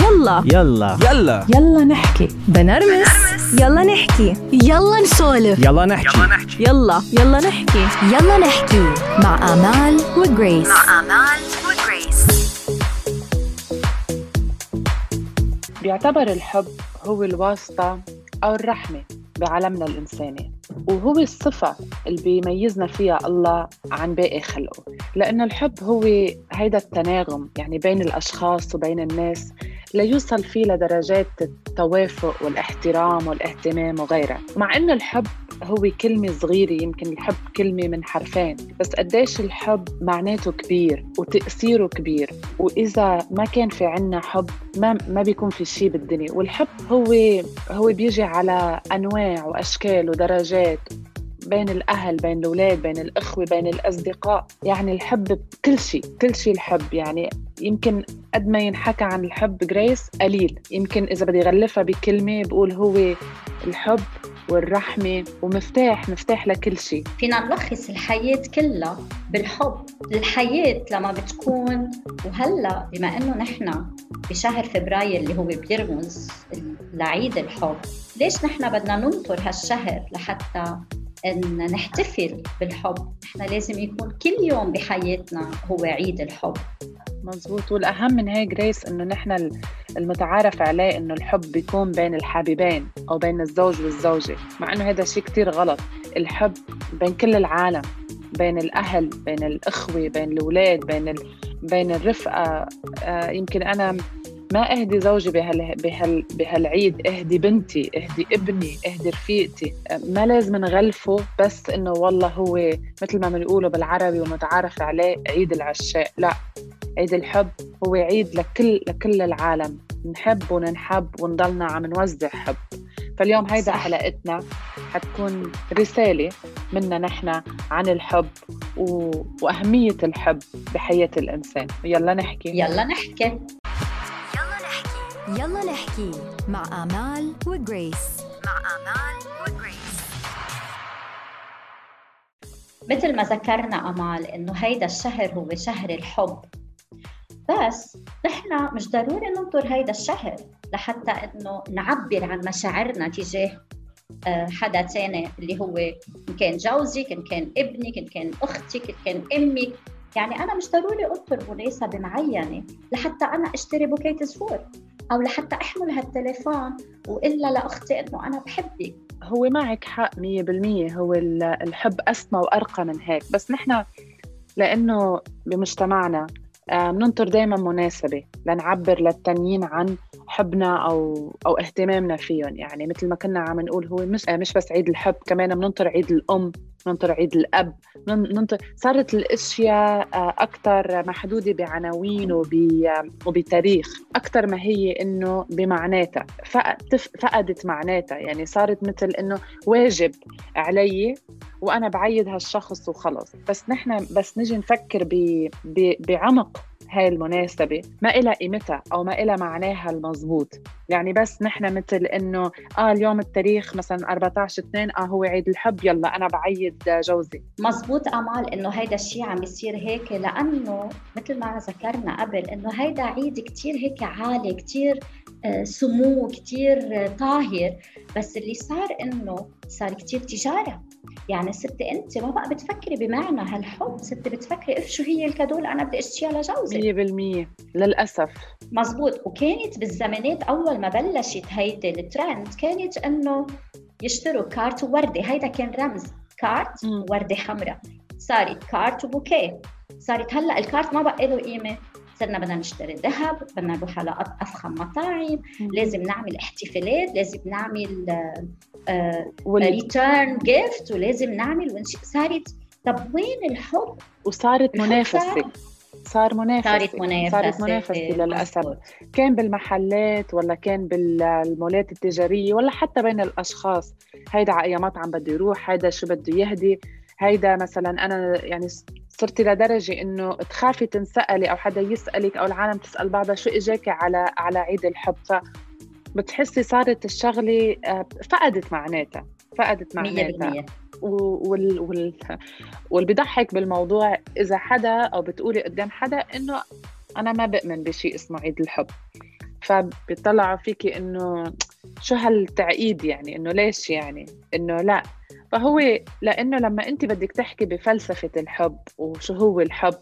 يلا. يلا. يلا. يلا نحكي. بنرمس. يلا نحكي. يلا نسولف. يلا نحكي. يلا يلا نحكي. يلا نحكي. مع آمال وجريس. مع آمال وجريس. بيعتبر الحب هو الواسطة أو الرحمة بعالمنا الإنساني وهو الصفة اللي بيميزنا فيها الله عن باقي خلقه. لأنه الحب هو هيدا التناغم يعني بين الأشخاص وبين الناس ليوصل فيه لدرجات التوافق والاحترام والاهتمام وغيرها. مع أنه الحب هو كلمة صغيرة يمكن الحب كلمة من حرفين بس قديش الحب معناته كبير وتأثيره كبير. وإذا ما كان في عنا حب ما ما بيكون في شيء بالدنيا. والحب هو هو بيجي على أنواع وأشكال ودرجات. بين الأهل بين الأولاد بين الأخوة بين الأصدقاء يعني الحب بكل شيء كل شيء الحب. يعني يمكن قد ما ينحكى عن الحب جريس قليل. يمكن إذا بدي غلفها بكلمة بقول هو الحب والرحمة ومفتاح مفتاح لكل شيء فينا نلخص الحياة كلها بالحب. الحياة لما بتكون وهلا بما إنه نحن بشهر فبراير اللي هو بيرمز لعيد الحب ليش نحن بدنا ننطر هالشهر لحتى أن نحتفل بالحب. نحن لازم يكون كل يوم بحياتنا هو عيد الحب. مزبوط والأهم من هيك جريس إنه نحن المتعارف عليه إنه الحب بيكون بين الحبيبين أو بين الزوج والزوجة مع إنه هذا شيء كتير غلط. الحب بين كل العالم بين الأهل بين الأخوة بين الأولاد بين ال... بين الرفقة. آه يمكن أنا ما أهدي زوجي بهال بهال بهالعيد أهدي بنتي أهدي ابني أهدي رفيقتي. ما لازم نغلفه بس إنه والله هو مثل ما بنقوله بالعربي ومتعارف عليه عيد العشاء. لا عيد الحب هو عيد لكل لكل العالم. نحب وننحب ونضلنا عم نوزع حب. فاليوم هيدا حلقتنا حتكون رسالة منا نحن عن الحب و... وأهمية الحب بحياة الإنسان. يلا نحكي. يلا نحكي. يلا نحكي مع آمال وجريس. مع آمال وجريس. مثل ما ذكرنا أمال إنه هيدا الشهر هو شهر الحب. بس نحن مش ضروري ننطر هيدا الشهر لحتى إنه نعبر عن مشاعرنا تجاه آه، حدا تاني اللي هو إن كان جوزك إن كان ابنك إن كان أختك إن كان أمك يعني أنا مش ضروري أنطر مناسبة معينة لحتى أنا أشتري بوكيت زفور أو لحتى أحمل هالتليفون وإلا لأختي إنه أنا بحبك هو معك حق 100% هو الحب أسمى وأرقى من هيك. بس نحن لأنه بمجتمعنا آه، بننطر دائما مناسبة. لنعبر للتانيين عن حبنا أو أو اهتمامنا فيهم. يعني مثل ما كنا عم نقول هو مش آه، مش بس عيد الحب كمان بننطر عيد الأم بننطر عيد الأب بننطر صارت الأشياء آه، أكثر محدودة بعناوين وبتاريخ أكثر ما هي إنه بمعناتها فقدت معناتها. يعني صارت مثل إنه واجب علي وأنا بعيد هالشخص وخلص. بس نحن بس نجي نفكر بعمق هاي المناسبة ما إلها قيمتها أو ما إلها معناها المضبوط. يعني بس نحن مثل إنه آه اليوم التاريخ مثلا 14 2 آه هو عيد الحب يلا أنا بعيد جوزي. مزبوط أمال إنه هيدا الشيء عم يصير هيك؟ لأنه مثل ما ذكرنا قبل إنه هيدا عيد كتير هيك عالي كتير آه، سمو كتير طاهر. بس اللي صار إنه صار كتير تجارة. يعني ستي انت ما بقى بتفكري بمعنى هالحب ستي بتفكري اف شو هي ال cadeau اللي أنا بدي اشتريها لجوزي. 100% للأسف. مزبوط. وكانت بالزمانات أول ما بلشت هيدي الترند كانت إنه يشتروا كارت ووردة هيدا كان رمز. كارت ووردة حمراء. صارت كارت وبوكيه. صارت هلأ الكارت ما بقى له قيمة. صرنا بدنا نشتري ذهب بدنا نروح على افخم مطاعم لازم نعمل احتفالات لازم نعمل return gift ولازم نعمل ونش... صارت طب وين الحب؟ وصارت منافسة. صار منافسة. صارت منافسة صارت منافسة للأسف. كان بالمحلات ولا كان بالمولات التجارية ولا حتى بين الأشخاص. هيدا على أي مطعم بده يروح هيدا شو بده يهدي. هيدا مثلا أنا يعني صرتي لدرجة إنه تخافي تنسألي أو حدا يسألك أو العالم تسأل بعضها شو إجاكي على على عيد الحب. ف بتحسي صارت الشغلة آه، فقدت معناتها فقدت معناتها. وال وال بضحك بالموضوع إذا حدا أو بتقولي قدام حدا إنه أنا ما بؤمن بشيء اسمه عيد الحب. فبيطلعوا فيكي إنه شو هالتعقيد يعني؟ إنه ليش يعني؟ إنه لا. فهو لأنه لما أنت بدك تحكي بفلسفة الحب وشو هو الحب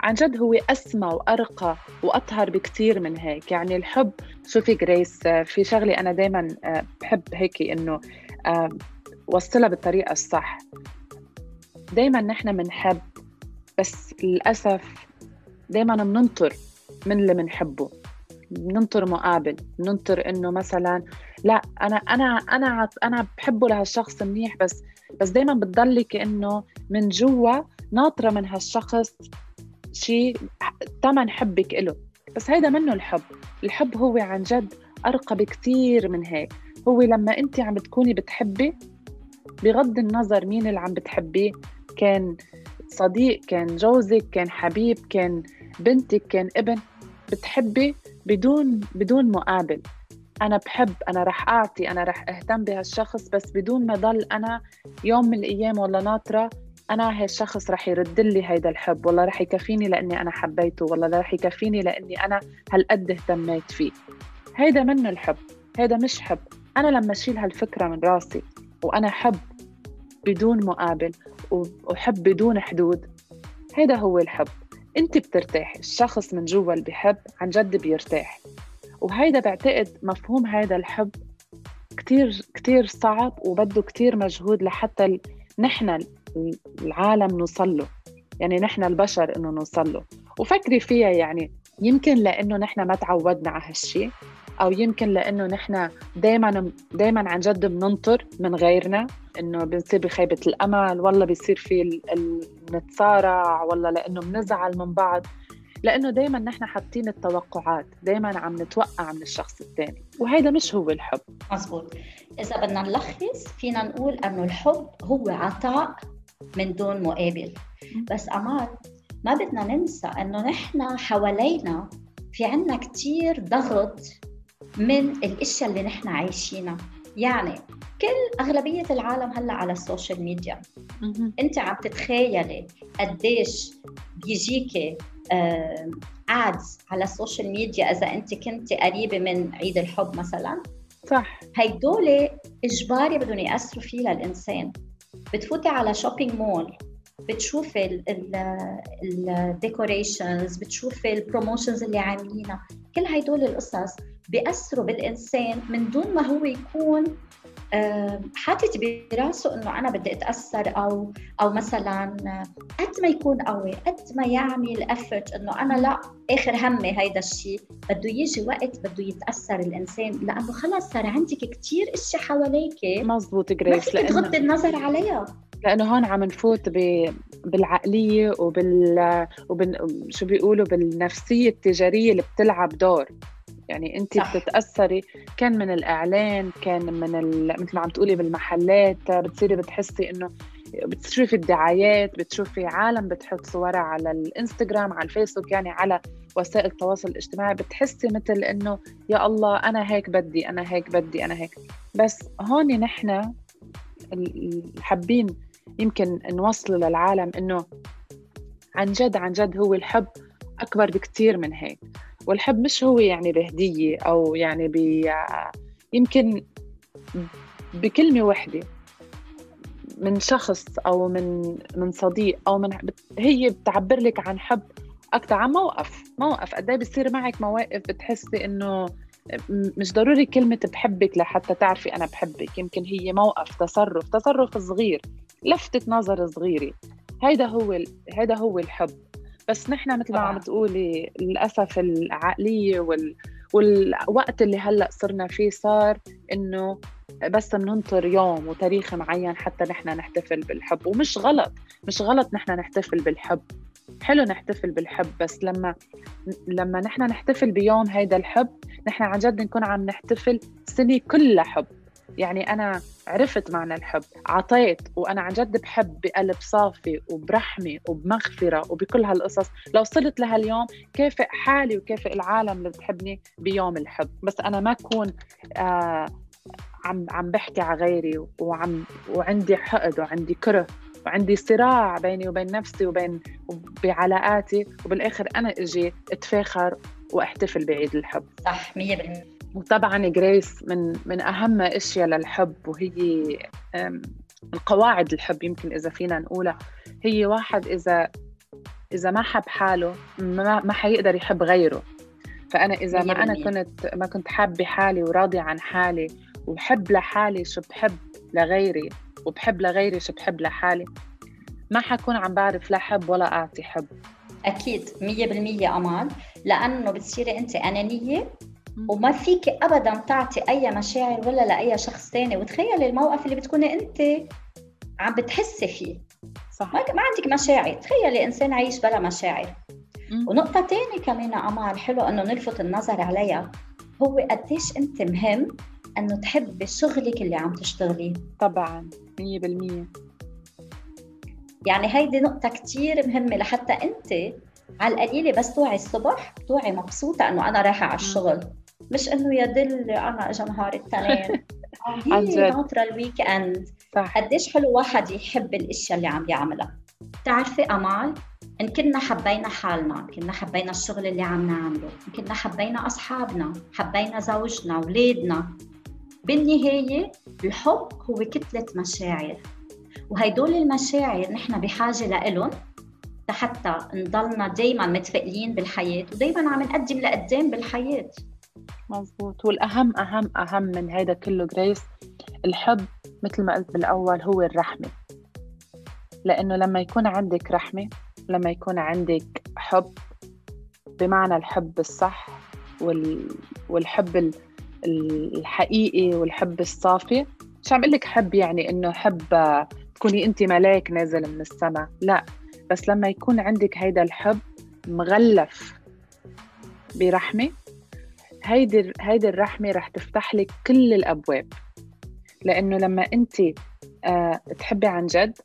عن جد هو أسمى وأرقى وأطهر بكثير من هيك. يعني الحب شوفي جريس في شغلة أنا دائما بحب هيك إنه وصلها بالطريقة الصح. دائما نحن بنحب بس للأسف دائما بننطر من اللي بنحبه بننطر مقابل بننطر إنه مثلا لا أنا أنا أنا أنا بحبه لهالشخص منيح بس بس دائما بتضلي كانه من جوا ناطرة من هالشخص شيء ثمن حبك له بس هيدا منه الحب. الحب هو عن جد أرقى بكثير من هيك. هو لما انت عم بتكوني بتحبي بغض النظر مين اللي عم بتحبيه كان صديق كان جوزك كان حبيب كان بنتك كان ابن بتحبي بدون بدون مقابل. أنا بحب أنا رح أعطي أنا رح أهتم بهالشخص بس بدون ما ضل أنا يوم من الأيام ولا ناطرة أنا هالشخص رح يرد لي هيدا الحب. والله رح يكفيني لأني أنا حبيته. والله رح يكفيني لأني أنا هالقد اهتميت فيه. هيدا منه الحب هيدا مش حب. أنا لما أشيل هالفكرة من راسي وأنا حب بدون مقابل وحب بدون حدود هيدا هو الحب. انت بترتاح الشخص من جوا اللي بحب عن جد بيرتاح. وهيدا بعتقد مفهوم هيدا الحب كتير كتير صعب وبده كتير مجهود لحتى. نحن العالم نوصل له. يعني نحن البشر إنه نوصل له. وفكري فيها يعني يمكن لأنه نحن ما تعودنا على هالشيء أو يمكن لأنه نحن دائما دائما عن جد بننطر من غيرنا إنه بنصير بخيبة الأمل والله بيصير في نتصارع والله لأنه بنزعل من بعض. لأنه دائما نحن حاطين التوقعات دائما عم نتوقع من الشخص الثاني وهذا مش هو الحب. مزبوط إذا بدنا نلخص فينا نقول إنه الحب هو عطاء من دون مقابل. بس أمال ما بدنا ننسى إنه نحن حوالينا في عنا كتير ضغط من الأشياء اللي نحن عايشينها. يعني كل أغلبية العالم هلأ على ال social media. أنت عم تتخيلي قديش بيجيكي ads على ال social media إذا أنت كنت قريبة من عيد الحب مثلا؟ صح. هيدول إجباري بدهم يأثروا فيه للإنسان. بتفوتي على shopping mall بتشوفي ال decorations بتشوفي ال promotions اللي عاملينها. كل هدول القصص بيأثروا بالإنسان من دون ما هو يكون حاطط براسه إنه أنا بدي أتأثر أو أو مثلا قد ما يكون قوي قد ما يعمل effort إنه أنا لا آخر همي هيدا الشيء بده يجي وقت بده يتأثر الإنسان لأنه خلص صار عندك كثير اشياء حواليك. مزبوط جريس ما تغضي النظر عليها. لأنه هون عم نفوت ب... بالعقلية وبال وبال شو بيقولوا بالنفسية التجارية اللي بتلعب دور. يعني انت صح. بتتأثري كان من الإعلان كان من ال... مثل ما عم تقولي بالمحلات بتصيري بتحسي إنه بتشوفي الدعايات بتشوفي عالم بتحط صورها على الإنستغرام على الفيسبوك يعني على وسائل التواصل الاجتماعي بتحسي مثل إنه يا الله أنا هيك بدي أنا هيك بدي أنا هيك بس هون نحن حابين يمكن نوصل للعالم إنه عن جد عن جد هو الحب أكبر بكثير من هيك والحب مش هو يعني بهديه أو يعني ب يمكن بكلمة واحدة من شخص أو من من صديق أو من هي بتعبر لك عن حب أكثر عن موقف موقف قد إيه بصير معك مواقف بتحسي إنه مش ضروري كلمة بحبك لحتى تعرفي أنا بحبك يمكن هي موقف تصرف تصرف صغير لفتة نظر صغيرة هيدا هو هيدا هو الحب. بس نحن مثل ما عم تقولي للأسف العقلية وال... والوقت اللي هلأ صرنا فيه صار إنه بس بننطر يوم وتاريخ معين حتى نحن نحتفل بالحب. ومش غلط مش غلط نحن نحتفل بالحب. حلو نحتفل بالحب بس لما لما نحن نحتفل بيوم هيدا الحب نحن عن جد نكون عم نحتفل سنة كلها حب. يعني أنا عرفت معنى الحب عطيت وأنا عن جد بحب بقلب صافي وبرحمة وبمغفرة وبكل هالقصص. لو وصلت لهاليوم كافئ حالي وكافئ العالم اللي بتحبني بيوم الحب؟ بس أنا ما أكون آه عم عم بحكي على غيري وعم وعندي حقد وعندي كره وعندي صراع بيني وبين نفسي وبين بعلاقاتي وبالآخر أنا أجي أتفاخر وأحتفل بعيد الحب. صح 100% وطبعا جريس من من أهم أشياء للحب وهي أم، القواعد الحب يمكن إذا فينا نقولها. هي واحد إذا إذا ما حب حاله ما ما حيقدر يحب غيره. فأنا إذا ما أنا 100%. كنت ما كنت حابة حالي وراضية عن حالي وبحب لحالي شو بحب لغيري وبحب لغيري شو بحب لحالي ما حكون عم بعرف لا حب ولا أعطي حب. أكيد 100% أمان لأنه بتصيري أنت أنانية وما فيك ابدا تعطي أي مشاعر ولا لأي شخص ثاني وتخيلي الموقف اللي بتكوني أنت عم بتحسي فيه. صح. ما, ما عندك مشاعر. تخيلي انسان عايش بلا مشاعر. مم. ونقطة ثانية كمان امال حلو إنه نلفت النظر عليها. هو قديش أنت مهم إنه تحبي شغلك اللي عم تشتغليه. طبعا 100% يعني هيدي نقطة كتير مهمة لحتى أنت على القليلة بس توعي الصبح توعي مبسوطة إنه أنا رايحة على الشغل. مش إنه يا دل أنا إجا نهار التنين. عن جد. ناطرة الويك إند صح. قديش حلو واحد يحب الأشياء اللي عم يعملها بتعرفي أمال؟ إن كنا حبينا حالنا إن كنا حبينا الشغل اللي عم نعمله إن كنا حبينا أصحابنا حبينا زوجنا أولادنا بالنهاية الحب هو كتلة مشاعر. وهيدول المشاعر نحن بحاجة لإلهم حتى نضلنا دايما متفائلين بالحياة ودايما عم نقدم لقدام بالحياة. مزبوط والأهم أهم أهم من هيدا كله جريس الحب مثل ما قلت بالأول هو الرحمة. لأنه لما يكون عندك رحمة لما يكون عندك حب بمعنى الحب الصح وال... والحب ال- ال- الحقيقي والحب الصافي مش عم أقول لك حب يعني إنه حب تكوني أنت ملاك نازل من السماء لا. بس لما يكون عندك هيدا الحب مغلف برحمة هيدي هيدي الرحمة رح تفتح لك كل الأبواب لأنه لما أنت آه، تحبي عن جد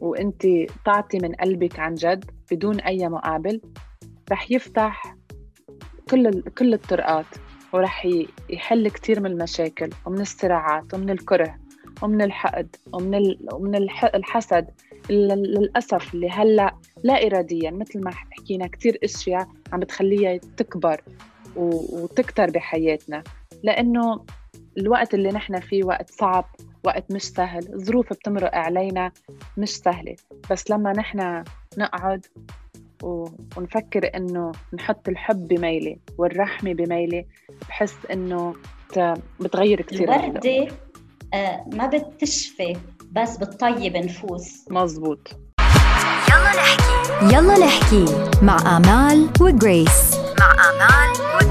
وأنت تعطي من قلبك عن جد بدون أي مقابل رح يفتح كل كل الطرقات ورح يحل كتير من المشاكل ومن الصراعات ومن الكره ومن الحقد ومن. ومن الح... الحسد ال- للأسف اللي هلأ لا إراديا مثل ما حكينا كتير أشياء عم بتخليها تكبر. وتكتر بحياتنا. لأنه الوقت اللي نحن فيه وقت صعب وقت مش سهل. ظروف بتمرق علينا مش سهلة. بس لما نحن نقعد و... ونفكر إنه نحط الحب بميلة والرحمة بميلة بحس إنه ت... بتغير الأمور. الوردة آه، ما بتشفي بس بتطيب نفوس. مزبوط يلا نحكي. يلا نحكي مع آمال وجريس. مع آمال